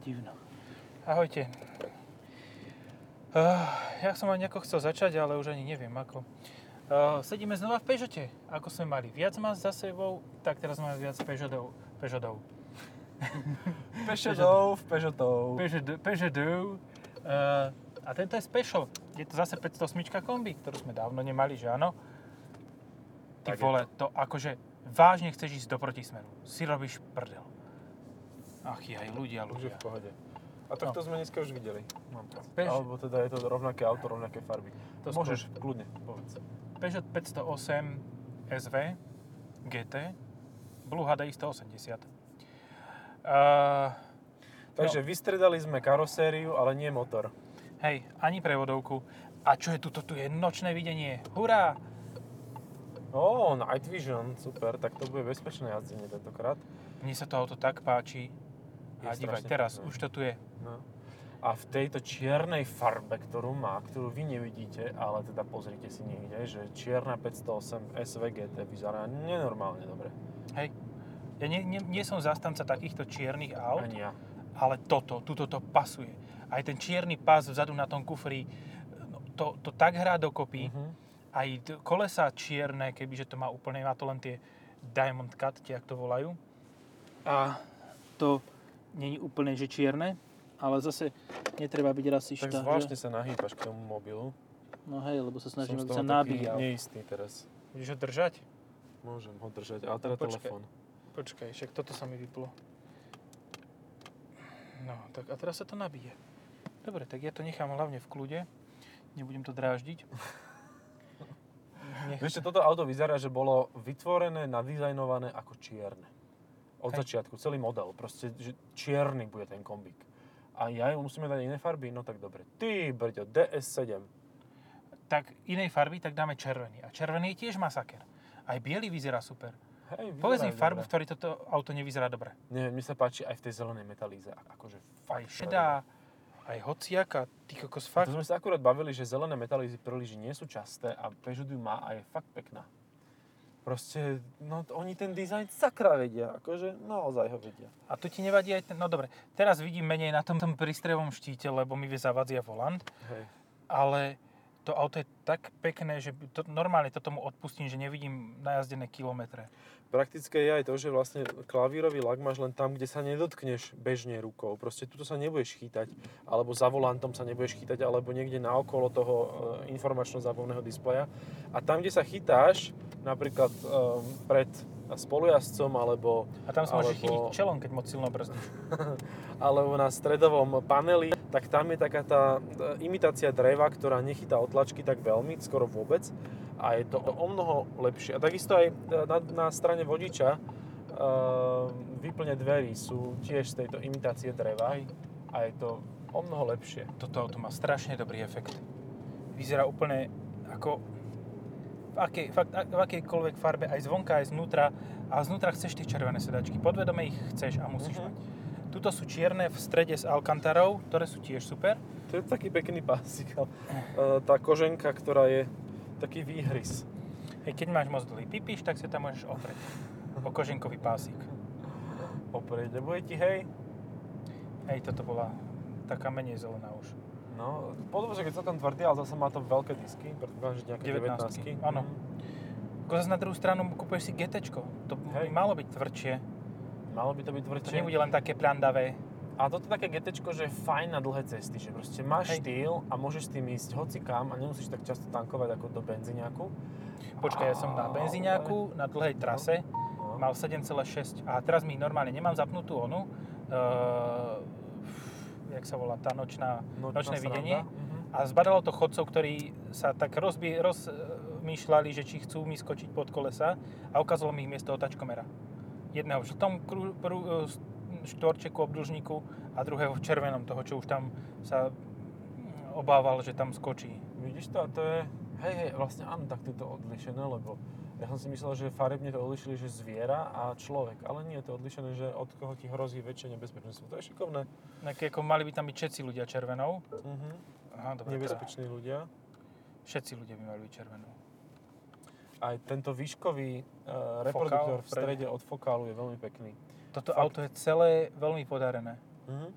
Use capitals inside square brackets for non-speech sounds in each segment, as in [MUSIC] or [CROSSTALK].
divno. Ahojte. Uh, ja som aj nejako chcel začať, ale už ani neviem ako. Uh, sedíme znova v Peugeote. Ako sme mali viac más za sebou, tak teraz máme viac Peugeotov. Peugeotov. [LAUGHS] Peugeotov Peugeotov. Peugeot, Peugeotov. Uh, a tento je special. Je to zase 508 kombi, ktorú sme dávno nemali, že áno? Ty Tak vole, to akože vážne chceš ísť do protismeru. Si robíš prdel. Ach aj ľudia, Už ľudia. v pohode. A tak No. to sme dneska už videli. Mám pocit. Alebo teda je to rovnaké auto, rovnaké farby. To Môžeš, kľudne, povedz. Peugeot 508 SV GT Blue HDI 180. Uh, Takže vystredali sme karosériu, ale nie motor. hej, ani prevodovku. A čo je tu? Tu je nočné videnie. Hurá! Ó, Night Vision, super, tak to bude bezpečné jazdenie tentokrát. Mne sa to auto tak páči. A dívaj, teraz pekné. už to tu je. No. A v tejto čiernej farbe, ktorú má, ktorú vy nevidíte, ale teda pozrite si niekde, že čierna 508 SVGT vyzerá nenormálne dobre. Hej. Ja nie, nie, nie som zastanca takýchto čiernych aut, Ani ja. ale toto, tuto to pasuje. Aj ten čierny pás vzadu na tom kufri, no, to, to tak hrá dokopy. Mhm. Aj t- kolesa čierne, kebyže to má úplne, má to len tie diamond cut, tie, jak to volajú. A to je úplne, že čierne, ale zase netreba byť Tak rasista. zvláštne že? sa nahýbaš k tomu mobilu. No hej, lebo sa snažím, aby sa nabíjal. neistý teraz. Budeš ho držať? Môžem ho držať, ale teda počkaj. telefón. Počkaj, však toto sa mi vyplo. No, tak a teraz sa to nabíje. Dobre, tak ja to nechám hlavne v kľude. Nebudem to dráždiť. [LAUGHS] Nech... Vieš toto auto vyzerá, že bolo vytvorené, nadizajnované ako čierne. Od Hej. začiatku, celý model. Proste, že čierny bude ten kombík. A ja musíme dať iné farby? No tak dobre. Ty, brďo, DS7. Tak inej farby, tak dáme červený. A červený je tiež masaker. Aj biely vyzerá super. Hej, Povedz mi farbu, v ktorej toto auto nevyzerá dobre. Nie, mne sa páči aj v tej zelenej metalíze. Akože Aj fakt. šedá, aj hociaka, ty kokos fakt. To sme sa akurát bavili, že zelené metalízy príliš nie sú časté a Peugeot má a je fakt pekná. Proste, no oni ten dizajn sakra vedia, akože naozaj ho vedia. A tu ti nevadí aj ten, no dobre, teraz vidím menej na tom, tom prístrojovom štíte, lebo mi vie zavadzia volant, Hej. ale to auto je tak pekné, že to, normálne to tomu odpustím, že nevidím najazdené kilometre. Praktické je aj to, že vlastne klavírový lak máš len tam, kde sa nedotkneš bežne rukou. Proste tuto sa nebudeš chytať, alebo za volantom sa nebudeš chytať, alebo niekde naokolo toho e, informačno-zábavného displeja. A tam, kde sa chytáš, napríklad e, pred spolujazdcom, alebo, A tam sa Alebo- chytiť čelom, keď moc silno brzdíš. [LAUGHS] alebo na stredovom paneli, tak tam je taká tá e, imitácia dreva, ktorá nechytá otlačky tak veľmi, skoro vôbec. A je to o mnoho lepšie. A takisto aj e, na, na strane vodiča e, výplne dverí sú tiež z tejto imitácie dreva. A je to o mnoho lepšie. Toto auto má strašne dobrý efekt. Vyzerá úplne ako akej, fakt, v akejkoľvek farbe, aj zvonka, aj znútra. A znútra chceš tie červené sedačky. Podvedome ich chceš a musíš Mhm. mať. Tuto sú čierne v strede s Alcantarou, ktoré sú tiež super. To je taký pekný pásik. ale, e, Tá koženka, ktorá je taký výhrys. Hej, keď máš moc dlhý pipíš, tak sa tam môžeš oprieť. O koženkový pásik. Oprieť, nebude ti hej? Hej, toto bola taká menej zelená už. No, podľa, že keď celkom tvrdý, ale zase má to veľké disky, predpokladám, že nejaké 19-ky, 19 áno. Ako zase na druhú stranu kúpuješ si GT. To by Hej. malo byť tvrdšie. Malo by to byť To tvrdšie. nebude len také prandavé. A toto je také GT, že je fajn na dlhé cesty, že proste máš Hej. štýl a môžeš s tým ísť hoci kam a nemusíš tak často tankovať ako do benzíňaku. Počkaj, ja som na benzíňaku, na dlhej trase, No. mal 7,6 a teraz mi normálne nemám zapnutú onu, uh, jak sa volá tá nočná, Nočná nočné sranda. videnie. Mhm. A zbadalo to chodcov, ktorí sa tak rozbie, rozmýšľali, že či chcú mi skočiť pod kolesa a ukázalo mi ich miesto otačkomera. Jedného v žltom kru, prú, e, štvorčeku, obdĺžniku a druhého v červenom, toho, čo už tam sa mm, obával, že tam skočí. Vidíš to? A to je... Hej, hej, vlastne áno, tak je to odlišené, lebo ja som si myslel, že farebne to odlišili, že zviera a človek. Ale nie je to odlišené, že od koho ti hrozí väčšie nebezpečenstvo. To je šikovné. Tak ako mali by tam byť všetci ľudia červenou. Mhm. Aha, dobre, teda Nebezpeční ľudia. všetci ľudia by mali byť červenou. Aj tento výškový uh, reproduktor v vprede. strede od fokálu je veľmi pekný. Toto Fakt. auto je celé veľmi podarené. Mhm.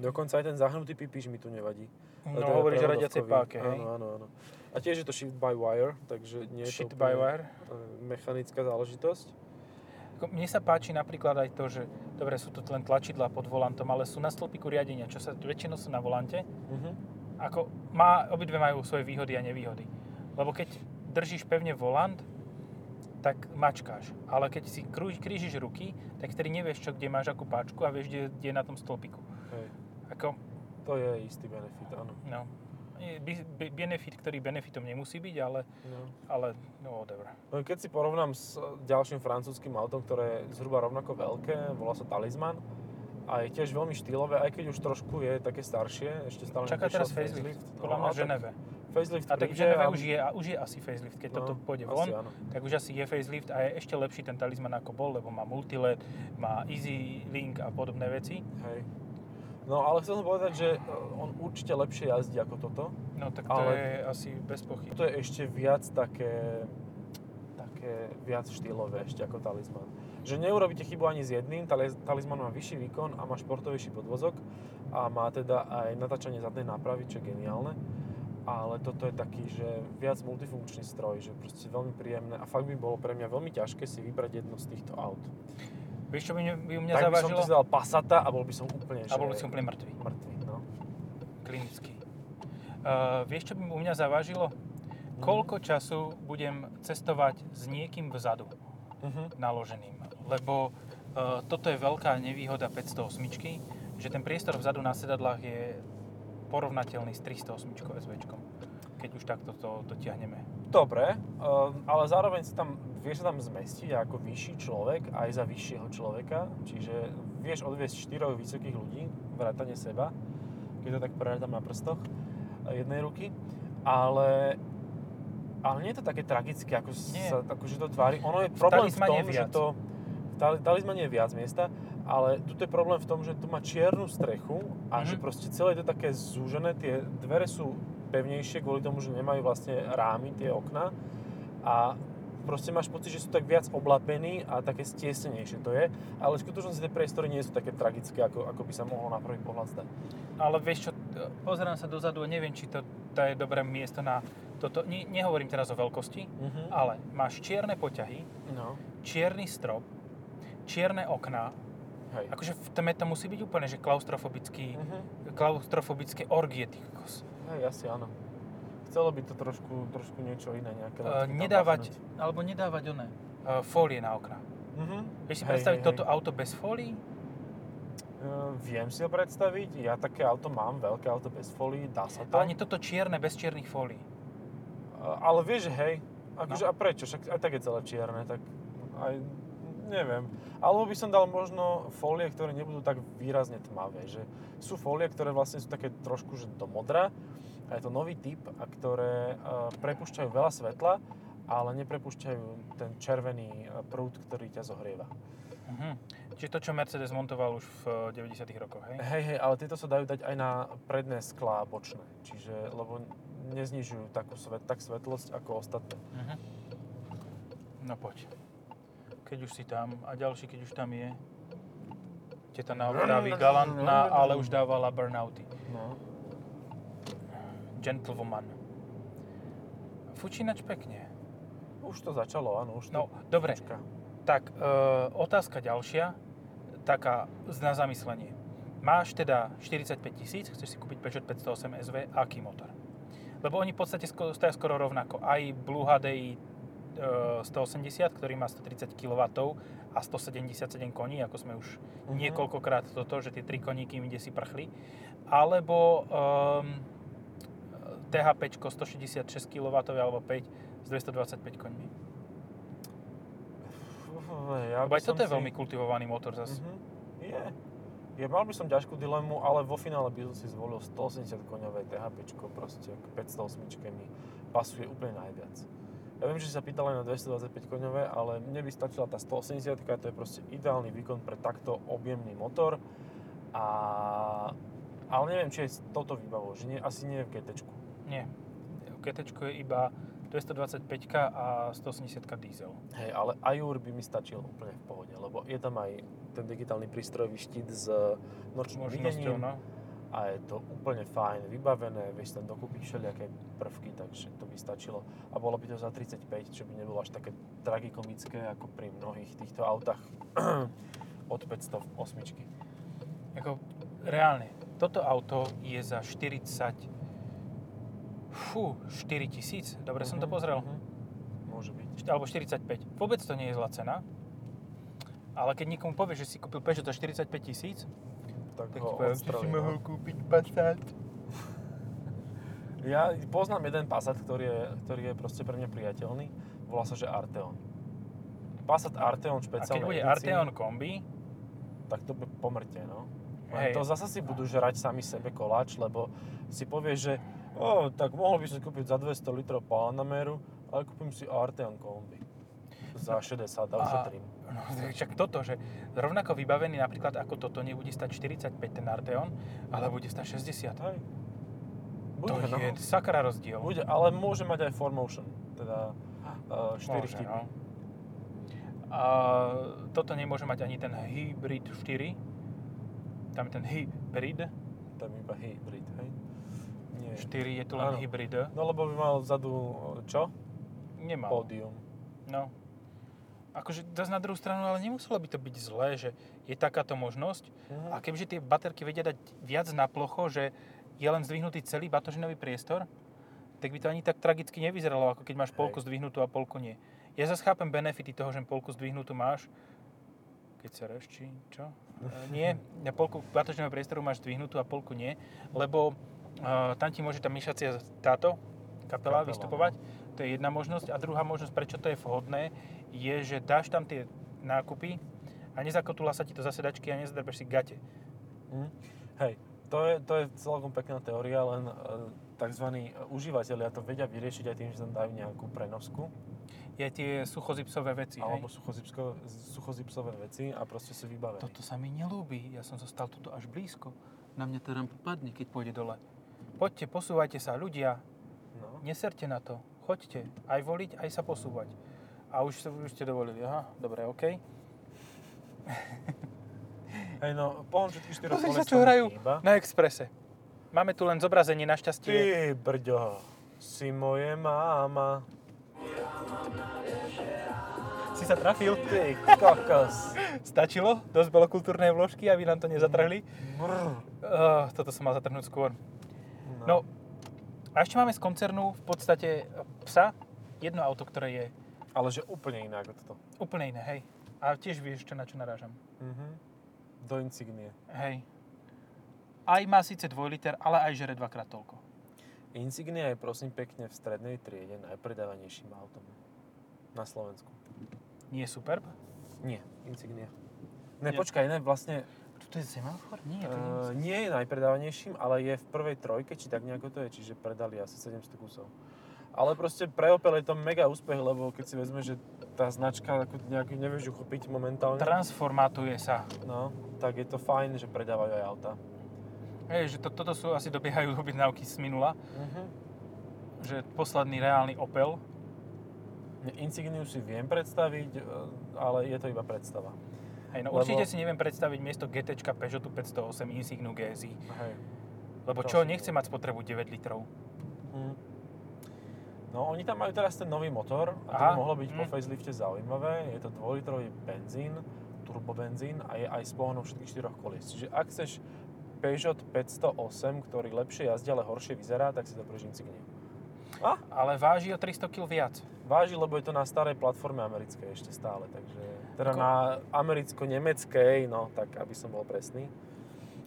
Dokonca aj ten zahnutý pipíš mi tu nevadí. No, Teda hovoríš o radiacej páke, hej? Áno, áno, áno. A tiež je to shift by wire, takže nie je Shit to by wire. e, mechanická záležitosť. Mne sa páči napríklad aj to, že dobre, sú tu len tlačidlá pod volantom, ale sú na stĺpiku riadenia, čo sa väčšinou sú na volante. Mhm. Ako má, obidve majú svoje výhody a nevýhody. Lebo keď držíš pevne volant, tak mačkáš. Ale keď si krížiš ruky, tak vtedy nevieš, čo, kde máš akú páčku a vieš, kde, kde je na tom stĺpiku. Hej. Ako, To je istý benefit, áno. no, benefit, ktorý benefitom nemusí byť, ale, No. ale no whatever. No, Keď si porovnám s ďalším francúzským autom, ktoré je zhruba rovnako veľké, volá sa Talisman a je tiež veľmi štýlové, aj keď už trošku je také staršie, ešte stále Čaká teraz facelift, podľa mňa No, v tak Ženeve. Facelift A tak v Ženeve a- už je, a už je asi facelift, keď No, toto pôjde von, áno. tak už asi je facelift a je ešte lepší ten talizman ako bol, lebo má multiled, má easy link a podobné veci. Hej. No ale chcel som povedať, že e, on určite lepšie jazdí ako toto. No tak to Ale- je asi bez pochyb. To je ešte viac také, také viac štýlové ešte ako talizman. Že neurobíte chybu ani s jedným, tali- talizman má vyšší výkon a má športovejší podvozok a má teda aj natáčanie zadnej nápravy, čo je geniálne. Ale toto je taký, že viac multifunkčný stroj, že proste veľmi príjemné a fakt by bolo pre mňa veľmi ťažké si vybrať jedno z týchto aut. Vieš, čo by, by mňa tak by som zavážilo? to si dal Passata a bol by som úplne, A bol by si úplne mŕtvý, mŕtvý. No. klinický. Uh, vieš, čo by u mňa zavážilo? Mhm. Koľko času budem cestovať s niekým vzadu Mhm. naloženým? Lebo uh, toto je veľká nevýhoda 508, že ten priestor vzadu na sedadlách je porovnateľný s 308 SVčkom, keď už takto to dotiahneme. Dobre, uh, ale zároveň si tam, vieš sa tam zmestiť ako vyšší človek aj za vyššieho človeka, čiže vieš odviesť štyroch vysokých ľudí, vrátane seba, keď to tak prerátam na prstoch eh, jednej ruky, ale, ale nie je to také tragické, ako Nie. sa akože to tvári. Ono je problém v talizmane tom, že to... V tali- talizmane je viac miesta, ale tu je problém v tom, že tu má čiernu strechu a že Mhm. proste celé je to také zúžené, tie dvere sú pevnejšie kvôli tomu, že nemajú vlastne rámy, tie okna a proste máš pocit, že sú tak viac oblapení a také stiesnenejšie to je, ale v skutočnosti tie priestory nie sú také tragické, ako, ako by sa mohlo na prvý pohľad zdať. Ale vieš čo, pozerám sa dozadu a neviem, či to, to je dobré miesto na toto. Ne, nehovorím teraz o veľkosti, Mhm. ale máš čierne poťahy, No, čierny strop, čierne okná. hej. Akože v tme to musí byť úplne, že klaustrofobický, Mhm. klaustrofobické orgie, ty kokos. Hej, asi áno. Chcelo by to trošku, trošku niečo iné, nejaké Uh, nedávať, alebo nedávať oné, uh, fólie na okná. Mhm. Vieš si Hej, predstaviť hej, toto hej. auto bez fólií? Uh, viem si ho predstaviť, ja také auto mám, veľké auto bez folí, dá sa to. A ani toto čierne bez čiernych fólií. A- Ale vieš, hej, akože No. a prečo? Však aj tak je celé čierne, tak aj neviem. Alebo by som dal možno fólie, ktoré nebudú tak výrazne tmavé, že sú fólie, ktoré vlastne sú také trošku že do modra a je to nový typ, a ktoré uh, prepušťajú veľa svetla, ale neprepušťajú ten červený uh, prúd, ktorý ťa zohrieva. Mhm. Čiže to, čo Mercedes montoval už v eh, 90 rokoch, hej? Hej, hej, ale tieto sa dajú dať aj na predné sklá bočné, čiže, lebo neznižujú takú svet, tak svetlosť ako ostatné. Mhm. No poď. Keď už si tam a ďalší, keď už tam je. Teta na oktávy galantná, ale už dávala burnouty. No. Gentlewoman. Fučínač pekne. Už to začalo, áno, už to No, dobre. počká. Tak, e, otázka ďalšia, taká na zamyslenie. Máš teda 45 tisíc, chceš si kúpiť Peugeot 508 SV, aký motor? Lebo oni v podstate sko- stoja skoro rovnako. Aj Blue HDI 180, ktorý má 130 kW a 177 koní, ako sme už Mhm. niekoľkokrát toto, že tie 3 koníky im kde si prchli. Alebo um, THP 166 kW alebo 5 s 225 koňmi. Ja Lebo aj toto som je veľmi kultivovaný motor zase. Mhm. Je. Je, mal by som ťažkú dilemu, ale vo finále by som si zvolil 180 koňové THP, proste k 508 mi pasuje úplne najviac. Ja viem, že sa pýtal aj na 225 koňové, ale mne by stačila tá 180 to je proste ideálny výkon pre takto objemný motor. A... Ale neviem, či je s touto výbavou, že nie, asi nie je v GT. Nie. GT je iba 225 a 180 diesel. Hej, ale Ajur by mi stačil úplne v pohode, lebo je tam aj ten digitálny prístrojový štít s nočným Možnosťou, videním no. A je to úplne fajn, vybavené, vieš tam dokúpiť všelijaké prvky, takže to by stačilo. A bolo by to za 35, čo by nebolo až také tragikomické ako pri mnohých týchto autách [CLEARS THROAT] od 508. Ako, reálne, toto auto je za 40... Fú, 4 tisíc? Dobre som to Mhm, pozrel? mhm. Môže byť. Alebo 45. Vôbec to nie je zlá cena. Ale keď niekomu povieš, že si kúpil Peugeot za 45 tisíc, Tak, tak ti ho že si mohol no. kúpiť Passat. Ja poznám jeden Passat, ktorý je, ktorý je proste pre mňa priateľný. Volá sa, že Arteon. Passat Arteon A špeciálnej keď bude edícii, Arteon kombi, tak to pomrte, no. Len to zasa si budú žrať sami sebe koláč, lebo si povieš, že o, tak mohol by som kúpiť za 200 litrov Panameru, ale kúpim si Arteon kombi. Za 60 a ušetrím. No, však toto, že rovnako vybavený napríklad ako toto nebude stať 45 ten Arteon, ale bude stať 60. Hej. to Bude, no. je sakra rozdiel. Bude, ale môže mať aj 4Motion, teda uh, 4 Môže, štipy. no. A toto nemôže mať ani ten Hybrid 4. Tam je ten Hybrid. Tam iba hybrid, hej? Nie. 4 je tu len. Hybrid. No lebo by mal vzadu, čo? Nemal. Pódium. No. Akože zase na druhú stranu, ale nemuselo by to byť zlé, že je takáto možnosť. Mhm. A kebyže tie baterky vedia dať viac na plocho, že je len zdvihnutý celý batožinový priestor, tak by to ani tak tragicky nevyzeralo, ako keď máš polku Hej. zdvihnutú a polku nie. Ja zase chápem benefity toho, že polku zdvihnutú máš, keď sa či čo? E, nie, [LAUGHS] na polku batožinového priestoru máš zdvihnutú a polku nie, lebo uh, tam ti môže tá myšacia táto kapela, Kapela, vystupovať. To je jedna možnosť. A druhá možnosť, prečo to je vhodné, je, že dáš tam tie nákupy a nezakotula sa ti to za sedačky a nezadrbeš si gate. Mhm. Hej, to je, to je celkom pekná teória, len e, tzv. užívateľia to vedia vyriešiť aj tým, že tam dajú nejakú prenosku Je tie suchozipsové veci, alebo suchozipsové veci a proste sú vybavené. Toto sa mi nelúbi. Ja som zostal tuto až blízko. Na mňa tá rampa padne, keď pôjde dole. Poďte, posúvajte sa, ľudia. No. Neserte na to. Choďte. Aj voliť, aj sa posúvať. A už, už ste dovolili. Aha, dobre, OK. [LAUGHS] Hej, no, pohon všetkých štyroch Pozri sa, čo hrajú chýba. na Exprese. Máme tu len zobrazenie, našťastie. Ty brďo, si moje máma. Si sa trafil. Ty kokos. [LAUGHS] Stačilo? Dosť bolo kultúrnej vložky, aby nám to nezatrhli. Brr. Uh, toto som mal zatrhnúť skôr. No, a ešte máme z koncernu v podstate psa jedno auto, ktoré je Ale že úplne iné ako toto. úplne iné, hej. A tiež vieš, čo, na čo narážam. Mhm. Do Insignie. Hej. Aj má síce 2 liter, ale aj žere dvakrát toľko. Insignia je prosím pekne v strednej triede najpredávanejším autom na Slovensku. Nie je superb? Nie, Insignia. Ne, Nie. počkaj, ne, vlastne Toto je semafor? Nie, to nie nie je najpredávanejším, ale je v prvej trojke, či tak nejako to je, čiže predali asi 700 kusov. Ale proste pre Opel je to mega úspech, lebo keď si vezme, že tá značka ako nejak ju nevieš uchopiť momentálne, Transformatuje sa. no, tak je to fajn, že predávajú aj auta. Hej, že to, toto sú asi dobiehajú objednávky z minula. Mhm. Že posledný reálny Opel. Insigniu si viem predstaviť, e, ale je to iba predstava. Hej, no Lebo- určite si neviem predstaviť miesto GT Peugeotu 508 Insignu GSI. Hej. Lebo To čo, si nechce neviem. mať spotrebu 9 litrov. Mm. No, oni tam majú teraz ten nový motor a to Aha. by mohlo byť po Mm. facelifte zaujímavé. Je to 2-litrový benzín, turbobenzín a je aj s pohonom všetkých štyroch kolies. Čiže ak chceš Peugeot 508, ktorý lepšie jazdí, ale horšie vyzerá, tak si zoberieš Insigniu. A? Ale váži o 300 kg viac. Váži, lebo je to na starej platforme americkej ešte stále, takže... Teda Ako- na americko-nemeckej, no tak aby som bol presný.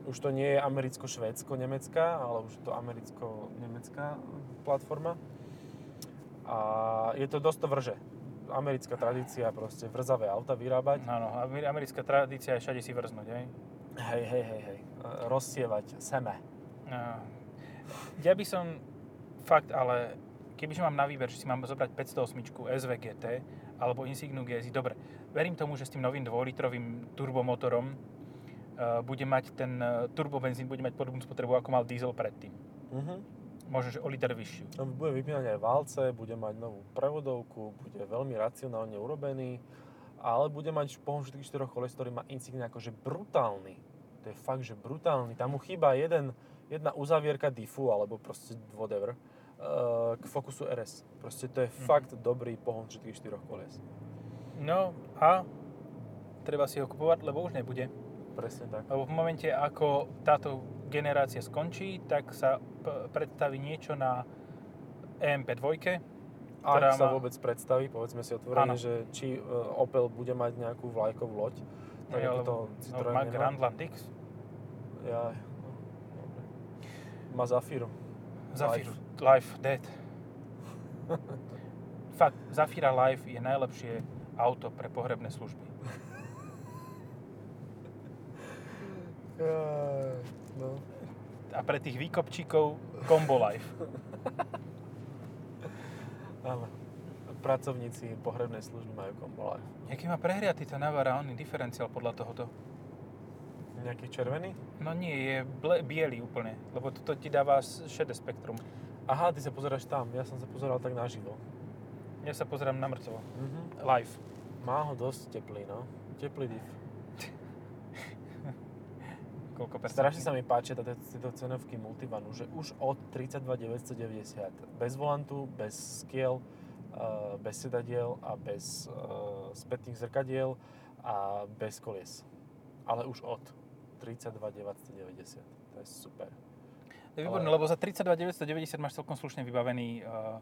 Už to nie je americko-švédsko-nemecká, ale už je to americko-nemecká platforma. A je to dosť to vrže. Americká tradícia proste vrzavé auta vyrábať. Áno, amer- americká tradícia je všade si vrznúť, hej? Hej, hej, hej, hej. Rozsievať seme. No. Ja by som fakt, ale kebyže mám na výber, že si mám zobrať 508 SVGT alebo Insignu GSI, dobre, verím tomu, že s tým novým 2-litrovým turbomotorom uh, bude mať ten uh, turbobenzín bude mať podobnú spotrebu, ako mal diesel predtým. Mhm. Možno, že o liter vyššiu. No, bude vypínať aj valce, bude mať novú prevodovku, bude veľmi racionálne urobený, ale bude mať pohon všetkých štyroch koles, ktorý má Insignia akože brutálny. To je fakt, že brutálny. Tam mu chýba jeden, jedna uzavierka diffu, alebo proste whatever, uh, k Focusu RS. Proste to je Mhm. fakt dobrý pohon všetkých štyroch kolies. No a treba si ho kupovať, lebo už nebude. Presne tak. Lebo v momente, ako táto generácia skončí, tak sa p- predstaví niečo na EMP2, Ak sa má- vôbec predstaví, povedzme si otvorene, že či uh, Opel bude mať nejakú vlajkovú loď, tak alebo- to no, Citroën má nemá. Grandland X, Ja, no. Má Zafíru. Zafira Life Dead. [LAUGHS] Fakt, Zafira Life je najlepšie auto pre pohrebné služby. No. A pre tých výkopčíkov Combo Life. [LAUGHS] Áno. Pracovníci pohrebnej služby majú kombo life. Jaký má prehriatý ten Navara, on diferenciál podľa tohoto. Nejaký červený? No nie, je ble, biely úplne, lebo toto ti dáva šedé spektrum. Aha, ty sa pozeráš tam. Ja som sa pozeral tak naživo. Ja sa pozerám na mŕtvo. Mhm. Live. Má ho dosť teplý, no. Teplý div. Koľko percent? Strašne sa mi páčia tieto, tieto cenovky Multivanu, že už od 32 990. Bez volantu, bez skiel, uh, bez sedadiel a bez uh, spätných zrkadiel a bez kolies. Ale už od 32 990. To je super. To je výborné, Ale- lebo za 32 990 máš celkom slušne vybavený, uh,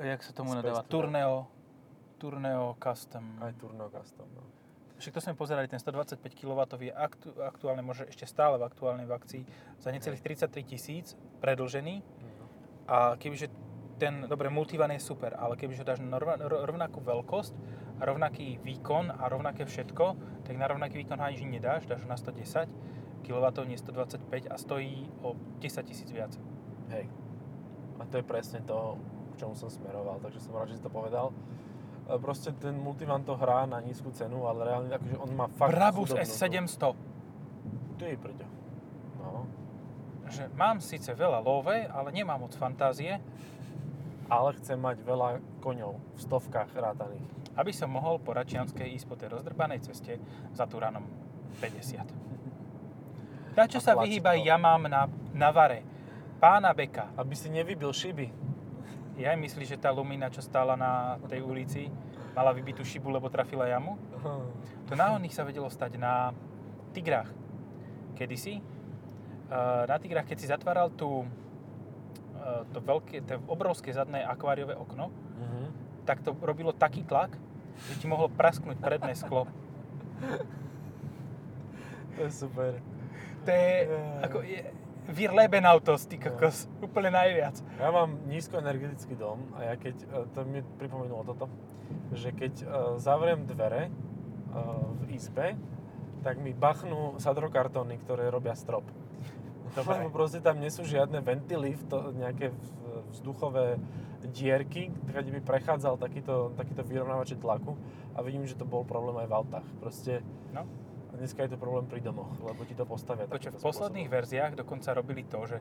jak sa tomu nadáva, Tourer. Tourneo, Tourneo Custom. Aj Turno Custom, no. Však to sme pozerali, ten 125 kW je aktu, aktuálne, možno ešte stále v aktuálnej v za necelých 33 tisíc, predlžený. no. A kebyže ten, dobre, multivan je super, ale kebyže dáš na rovna- ro- rovnakú veľkosť rovnaký výkon a rovnaké všetko, tak na rovnaký výkon ani nedáš, dáš ho na 110 kW, nie 125 a stojí o 10 tisíc viac. Hej. A to je presne to, k čomu som smeroval, takže som rád, že si to povedal. E, Proste ten Multivan to hrá na nízku cenu, ale reálne akože on má fakt Brabus chudobnú S700. Ty prďo. No. Že mám síce veľa love, ale nemám moc fantázie, Ale chcem mať veľa koňov v stovkách rátaných. aby som mohol po Račianskej ísť po tej rozdrbanej ceste za Turanom 50. Na čo sa vyhýba to. jamám na, na vare? Pána Beka. Aby si nevybil šiby. Ja aj myslíš, že tá Lumina, čo stála na tej ulici, mala vybitú šibu, lebo trafila jamu? To náhodných sa vedelo stať na Tigrách. Kedysi. eh, Na Tigrách, keď si zatváral tú, eh, to, veľké, to obrovské zadné akváriové okno, Mhm. tak to robilo taký tlak, že ti mohlo prasknúť predné sklo. To je super. To je, ako, je, wir leben Autos, ty kokos, úplne najviac. Ja mám nízkoenergetický dom a ja keď, e, to mi pripomenulo toto, že keď e, zavriem dvere e, v izbe, tak mi bachnú sadrokartóny, ktoré robia strop. Dobre. Lebo proste tam nie sú žiadne ventily, to, nejaké vzduchové dierky, kde by prechádzal takýto, takýto vyrovnávač tlaku a vidím, že to bol problém aj v autách. Proste No. Dneska je to problém pri domoch, lebo ti to postavia takýmto v posledných spôsobom. verziách dokonca robili to, že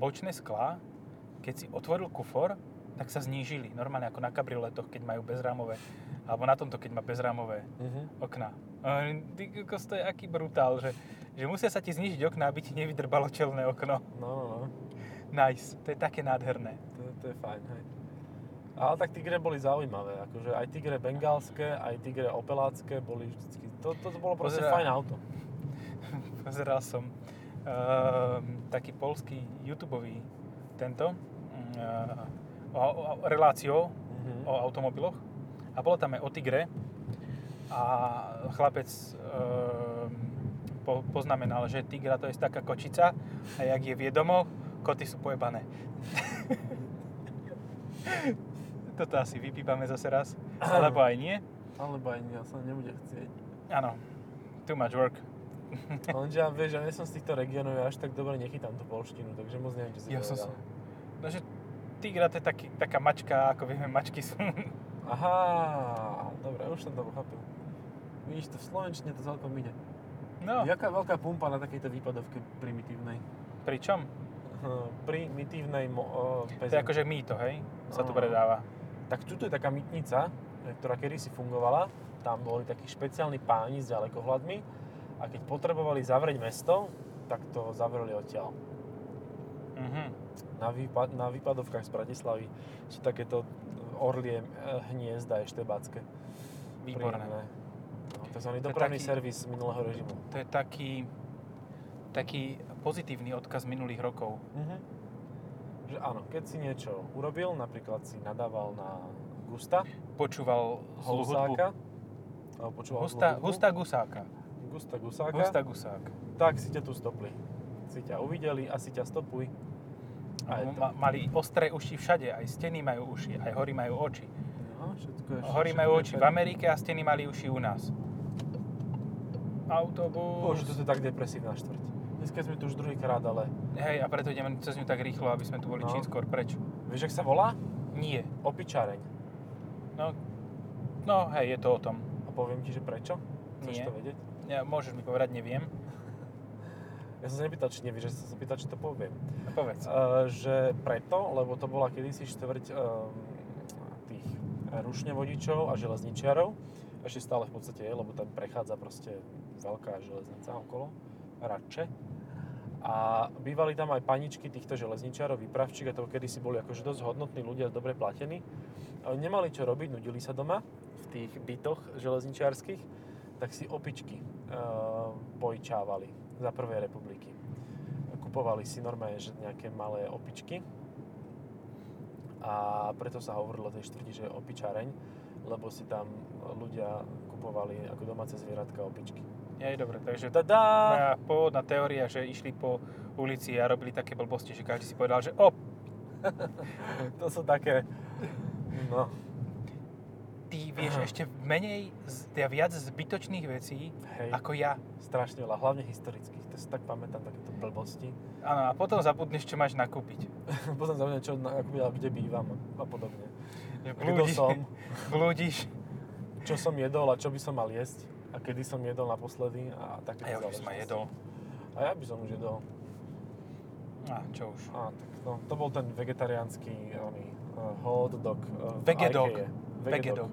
bočné sklá, keď si otvoril kufor, tak sa znížili. Normálne ako na kabrioletoch, keď majú bezrámové. Alebo na tomto, keď má bezrámové okna. A Ty to je aký brutál, že, že musia sa ti znížiť okna, aby ti nevydrbalo čelné okno. No, no, no. Nice, to je také nádherné. To, to je fajn, hej. Ale tak tigre boli zaujímavé, akože aj tigre bengálske, aj tigre opelácké boli vždycky, to, to, bolo proste Pozerá- fajn auto. [LAUGHS] Pozeral som uh, taký polský YouTubeový tento uh, o, o, o, reláciou Mhm. o automobiloch a bolo tam aj o Tigre a chlapec uh, po, poznamenal, že Tigra to je taká kočica a jak je v jedomoch, koty sú pojebané. [LAUGHS] Toto asi vypípame zase raz, [CLEARS THROAT] alebo aj nie. Alebo aj ja sa nebude chcieť. Áno, too much work. [LAUGHS] Lenže ja vieš, ja nie som z týchto regiónov, ja až tak dobre nechytám tú polštinu, takže moc neviem, čo si Ja som sa- No, že Tigra to je taký, taká mačka, ako vieme, mačky sú. [LAUGHS] Aha, dobre, už som to pochopil. Vidíš, to v Slovenčine to celkom ide. No, Jaká veľká pumpa na takejto výpadovke primitívnej? pričom? Hm, Primitívnej mo- o, To je akože mýto, hej? Sa tu Áno. predáva. Tak tuto je taká mytnica, ktorá kedysi fungovala. Tam boli takí špeciálni páni s ďalekohľadmi A keď potrebovali zavrieť mesto, tak to zavreli odtiaľ. Mhm. Na, výpad, na výpadovkách z Bratislavy sú takéto orlie e, hniezda eštebácké. Výborné. Príjemné. No, je dopravný taký- servis minulého režimu. To je taký, taký pozitívny odkaz minulých rokov. Mhm. Že áno, keď si niečo urobil, napríklad si nadával na Gusta, Počúval. Husáka, alebo počúval hudbu, Husta Gusáka. Gusta Gusáka, Husta Gusák. tak si ťa tu stopli. Si ťa uvideli a si ťa stopuj. A to. Ma, mali ostré uši všade, aj steny majú uši, aj hory majú oči. No, všetko je, Hory majú oči v. Amerike a steny mali uši u nás. Autobus. Bože, to je tak depresívna štvrť. Dneska sme tu už druhýkrát, ale Hej, a preto ideme cez ňu tak rýchlo, aby sme tu boli No. čím skôr preč. vieš, jak sa volá? Nie. Opičareň. No, no hej, je to o tom. A poviem ti, že prečo? Chceš Nie. to vedieť? Ja, môžeš mi povedať, neviem. [LAUGHS] Ja som sa nepýtal, či nevieš, že som sa pýtal, či to poviem. No, povedz. Uh, že preto, lebo to bola kedysi štvrť um, tých rušňovodičov a železničiarov. Ešte stále v podstate je, lebo tam prechádza proste veľká železnica okolo, radče. A bývali tam aj paničky týchto železničiarov, výpravčík, a to kedysi boli akože dosť hodnotní ľudia, dobre platení. Nemali čo robiť, nudili sa doma v tých bytoch železničiarských, tak si opičky uh, poičávali za prvej republiky. Kupovali si normálne že nejaké malé opičky a preto sa hovorilo tej štvrti, že je opičareň, lebo si tam ľudia kupovali ako domáce zvieratka opičky. Je dobre, takže Tada! moja pôvodná teória, že išli po ulici a robili také blbosti, že každý si povedal, že op, [LAUGHS] To sú také... No, ty vieš ešte menej, teda viac zbytočných vecí, hej, ako ja. strašne veľa, hlavne historických. To si tak pamätám, takéto blbosti. Áno, a potom zabudneš, čo máš nakúpiť. [LAUGHS] Potom za mňa, čo, na, ako ja, kde bývam a podobne. Že Kto som, [LAUGHS] blúdiš. čo som jedol a čo by som mal jesť a kedy som jedol naposledy a také A ja už som aj jedol. A ja by som už jedol. A čo už. Á, tak no, to bol ten vegetariánsky oný, uh, hot dog. Uh, v Vegedog. Vegedog.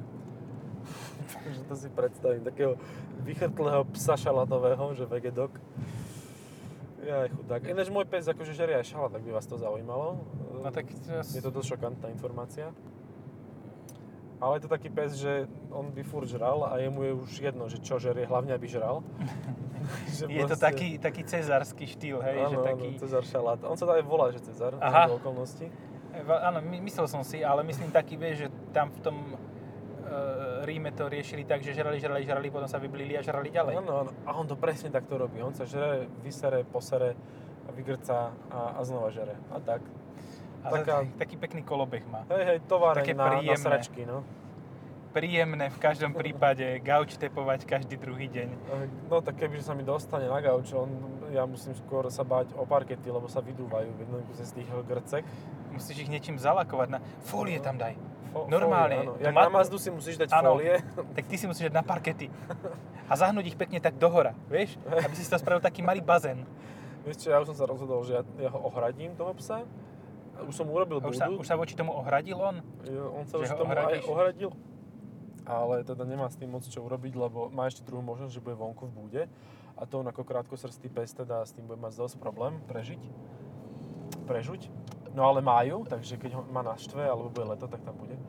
Takže [LAUGHS] to si predstavím, takého vychrtlého psa šalatového, že vegedog. Ja je chudák. Ináč môj pes akože žerie aj šalát, ak by vás to zaujímalo. No tak Je to dosť šokantná informácia. Ale je to taký pes, že on by furt žral a jemu je už jedno, že čo žerie, hlavne aby žral. [LAUGHS] Že je to proste- taký, taký cezársky štýl, hej, áno, že taký... áno, Cezar šalát. On sa aj volá, že Cezar, Aha. z okolností. E, Áno, my- myslel som si, ale myslím taký, vieš, že tam v tom uh, Ríme to riešili tak, že žrali, žrali, žrali, potom sa vyblili a žrali ďalej. Áno, áno. A on to presne takto robí. On sa žere, vysere, posere, vygrca a, a znova žere. A tak. Taká- taký, pekný kolobeh má. Hej, hej, továreň Také na, na príjemné. sračky, no. Príjemné v každom prípade, gauč tepovať každý druhý deň. No tak kebyže sa mi dostane na gauč, on, ja musím skôr sa báť o parkety, lebo sa vydúvajú v jednom z tých grcek. Musíš ich niečím zalakovať na... Fólie tam daj. Fo- Normálne, Fólie, to Jak ma- na Mazdu si musíš dať Áno. fólie. Tak ty si musíš dať na parkety. A zahnúť ich pekne tak dohora, vieš? Aby si toho spravil taký malý bazén. Vieš čo, ja už som sa rozhodol, že ja, ja ho ohradím, toho psa. Už som urobil už sa, už sa voči tomu ohradil on? Jo, On sa Že ho tomu ohradíš? aj ohradil. Ale teda nemá s tým moc čo urobiť, lebo má ešte druhú možnosť, že bude vonku v búde. A to on ako krátkosrstý pes teda s tým bude mať dosť problém prežiť. Prežuť. No ale majú, takže keď ho má naštve, alebo bude leto, tak tam bude.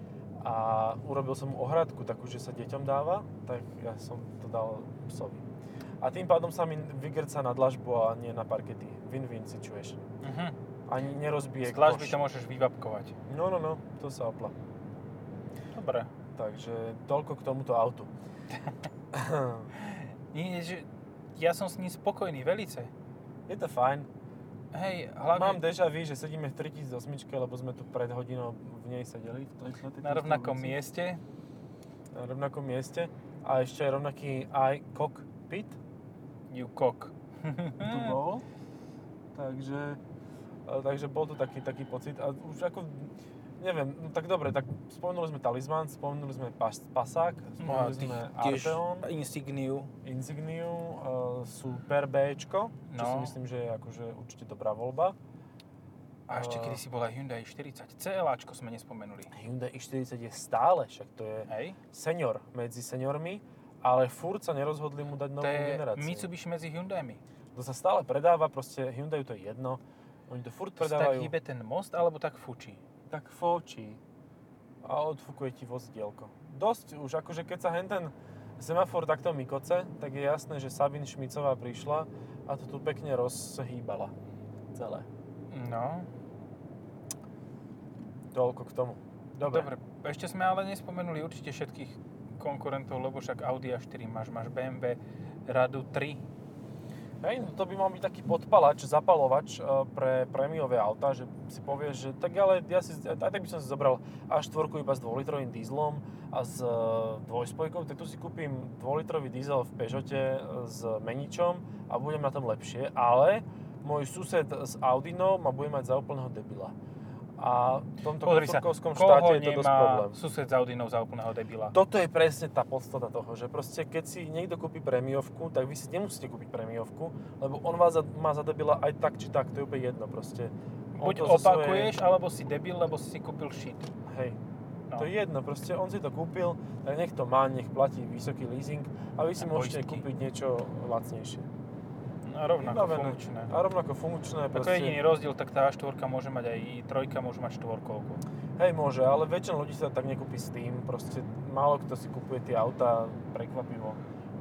A urobil som mu ohradku takú, že sa deťom dáva, tak ja som to dal psovi. A tým pádom sa mi vygrca na dlažbu a nie na parkety. Win-win si čuješ. Ani nerozbije Z dlažby koš. to môžeš vyvapkovať. No, no, no, to sa opla. Dobre. Takže toľko k tomuto autu. [LAUGHS] Nie, že ja som s ním spokojný, velice. Je to fajn. Hej, Mám hlavne deja vu, že sedíme v 3008, lebo sme tu pred hodinou v nej sedeli. V tej, na, na rovnakom mieste. Na rovnakom mieste. A ešte aj rovnaký i cockpit You cock. tu bol. [LAUGHS] Takže, takže bol tu taký, taký pocit. A už ako, neviem, no tak dobre, tak spomenuli sme Talisman, spomenuli sme pas, Pasák, No spomenuli ty sme Arteon. Insigniu. Insigniu, uh, Super Bčko, čo si No. myslím, že je akože určite dobrá voľba. A ešte A- kedy si bola Hyundai 40. CLAčko sme nespomenuli. Hyundai i40 je stále, však to je Hej? senior medzi seniormi ale furt sa nerozhodli mu dať To novú je generáciu. Mitsubishi medzi Hyundai'mi. To sa stále predáva, proste Hyundai to je jedno. Oni to furt To sa tak predávajú. hýbe ten most, alebo tak fučí. tak fočí a odfúkuje ti vozidielko. Dosť už, akože keď sa henten semafor takto mykoce, tak je jasné, že Sabin Šmicová prišla a to tu pekne rozhýbala. Celé. No, Toľko k tomu. Dobre. dobre. Ešte sme ale nespomenuli určite všetkých konkurentov, lebo však Audi A4 máš, máš BMW Radu 3. Hej, no to by mal byť taký podpalač, zapalovač e, pre prémiové auta, že si povieš, že tak ale ja si, aj tak by som si zobral A4 iba s 2-litrovým dízlom a s e, dvojspojkou, tak tu si kúpim 2-litrový dízel v Peugeote e, s meničom a budem na tom lepšie, ale môj sused s Audinou ma bude mať za úplného debila. A v tomto Pozri sa, štáte je to dosť problém. sused s Audinou za úplného debila? Toto je presne tá podstata toho, že proste keď si niekto kúpi prémiovku, tak vy si nemusíte kúpiť prémiovku, lebo on vás má za debila aj tak či tak, to je úplne jedno proste. On Buď opakuješ, alebo si debil, lebo si si kúpil shit. Hej, No. to je jedno, proste on si to kúpil, tak nech to má, nech platí vysoký leasing a vy si A môžete poistky. kúpiť niečo lacnejšie. A rovnako Vybavené. funkčné. A rovnako funkčné, Ako proste, jediný rozdiel, tak tá A4 môže mať aj trojka, môže mať štvorkolku. hej môže, ale väčšina ľudí sa tak nekúpi s tým, proste málo kto si kupuje tie autá prekvapivo e,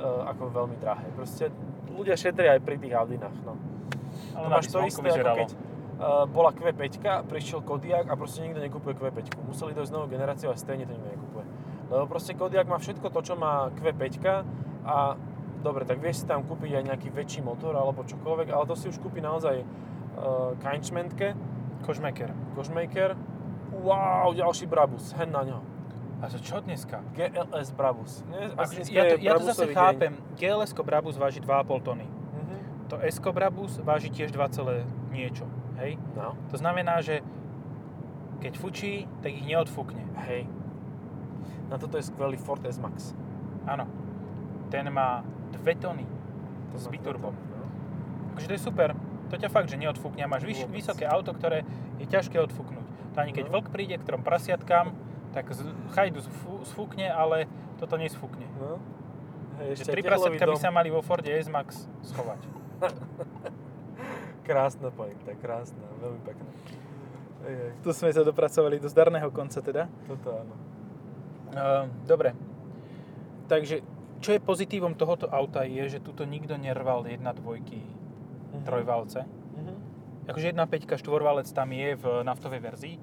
ako veľmi drahé. Proste ľudia šetria aj pri tých Audinách, no. Ale To máš to isté, ako vyzeralo. keď uh, bola Q5, prišiel Kodiaq a proste nikto nekupuje Q5. Museli dojsť novú generáciu a stejne to nikto nekupuje. Lebo proste Kodiaq má všetko to, čo má Q5 a dobre, tak vieš si tam kúpiť aj nejaký väčší motor alebo čokoľvek, ale to si už kúpi naozaj uh, Kainčmentke, Kožmaker. Kožmaker. Wow, ďalší Brabus, hen na ňo. A to čo dneska? GLS Brabus. Nie, Akože dneska ja, to, ja to zase Brabusový chápem. GLS Brabus váži 2,5 tony. Deň. Mhm. To S Brabus váži tiež 2, celé niečo. Hej? No, To znamená, že keď fučí, tak ich neodfúkne. hej. Na toto je skvelý Ford S-Max. Áno. Ten má 2 tony. To S biturbom. No. Takže to je super. To ťa fakt, že neodfúkne. Máš vyš, vysoké auto, ktoré je ťažké odfúknuť. To ani keď No. vlk príde k trom prasiatkám, tak z, chajdu zfú- sfúkne, ale toto nesfúkne. No. Hej, ešte tri prasiatka by sa mali vo Forde S-Max schovať. [LAUGHS] Krásna pointa, krásna, veľmi pekná. Tu sme sa dopracovali do zdarného konca teda. toto áno. Uh, dobre. Takže, čo je pozitívom tohoto auta je, že tuto nikto nerval 1.2 Mhm. trojvalce. Mhm. Akože 1.5 štvorvalec tam je v naftovej verzii,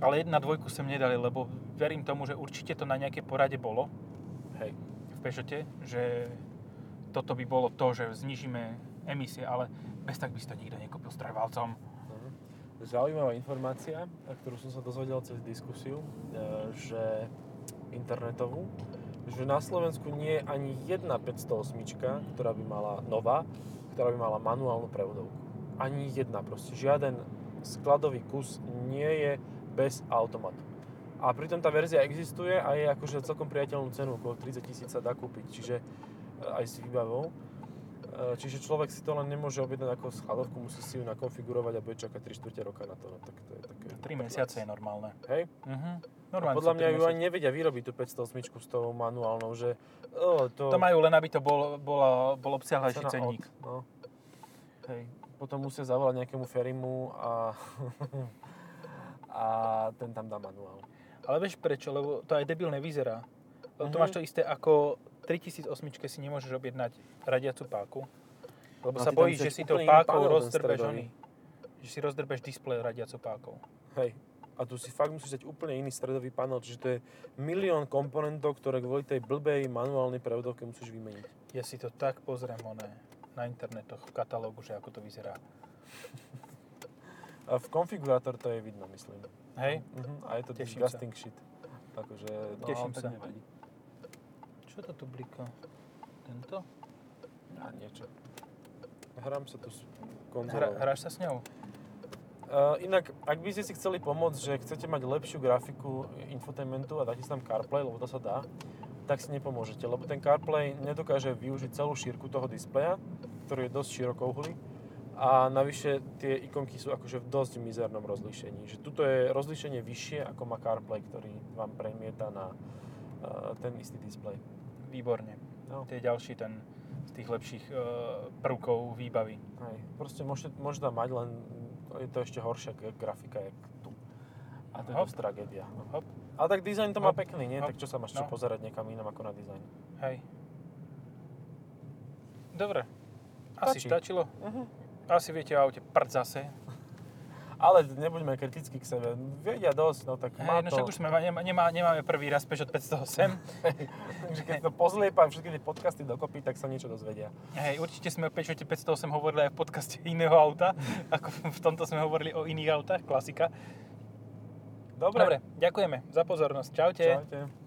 ale 1.2 sem nedali, lebo verím tomu, že určite to na nejaké porade bolo Hej. v Peugeote, že toto by bolo to, že znižíme emisie, ale bez tak by si to nikto nekúpil s trojvalcom. Mhm. Zaujímavá informácia, ktorú som sa dozvedel cez diskusiu, e, že internetovú, že na Slovensku nie je ani jedna 508, ktorá by mala nová, ktorá by mala manuálnu prevodovku. Ani jedna proste. Žiaden skladový kus nie je bez automatu. A pritom tá verzia existuje a je akože celkom priateľnú cenu, okolo 30 tisíc sa dá kúpiť, čiže e, aj s výbavou. E, Čiže človek si to len nemôže objednať ako skladovku, musí si ju nakonfigurovať a bude čakať 3 čtvrte roka na to. No, tak to je také... 3 mesiace je normálne. Hej? A Normálne podľa mňa ju ani nevedia vyrobiť tú 508 s tou manuálnou, že oh, to... To majú len, aby to bol, bol, bol obsiahlejší od, cenník. No. Hej. Potom musia zavolať nejakému ferimu a... [LAUGHS] a ten tam dá manuál. Ale vieš prečo? Lebo to aj debilne vyzerá. Lebo to Mhm. máš to isté ako 3008 si nemôžeš objednať radiacu páku. Lebo No sa bojíš, že si to pákou rozdrbeš oný. Že si rozdrbeš displej radiacu pákou. Hej. A tu si fakt musíš dať úplne iný stredový panel, čiže to je milión komponentov, ktoré kvôli tej blbej manuálnej prevodovke musíš vymeniť. Ja si to tak pozriem oné, na internetoch, v katalógu, že ako to vyzerá. A v konfigurátor to je vidno, myslím. Hej? Mhm. A je to Teším sa. disgusting shit. Akože, no, Teším sa. nevadí. Čo to tu bliká? Tento? A niečo. Hrám sa tu s Hra, konzolou. hráš sa s ňou? Uh, inak, ak by ste si chceli pomôcť, že chcete mať lepšiu grafiku infotainmentu a dáte si tam CarPlay, lebo to sa dá, tak si nepomôžete, lebo ten CarPlay nedokáže využiť celú šírku toho displeja, ktorý je dosť širokouhlý a navyše tie ikonky sú akože v dosť mizernom rozlíšení. Že tuto je rozlíšenie vyššie ako má CarPlay, ktorý vám premieta na uh, ten istý displej. výborne. No. To je ďalší ten z tých lepších e, prvkov výbavy. Hej. Proste môžete, môže tam mať, len je to ešte horšia grafika, jak tu. A to je dosť tragédia. Hop. Ale tak dizajn to má Hop. pekný, nie? Hop. Tak čo sa máš čo No. pozerať niekam inam ako na dizajn? Hej. Dobre. Asi Stačí. stačilo. Uh-huh. Asi viete o aute prd zase. Ale nebuďme kritickí k sebe. Vedia dosť, no tak má no to. však už sme, nemá, nemá, nemáme prvý raz Peugeot 508. [LAUGHS] Takže keď to pozliepam všetky tie podcasty dokopy, tak sa niečo dozvedia. Hej, určite sme o Peugeot 508 hovorili aj v podcaste iného auta. [LAUGHS] Ako v tomto sme hovorili o iných autách, klasika. Dobre. Dobre, ďakujeme za pozornosť. Čaute. Čaute.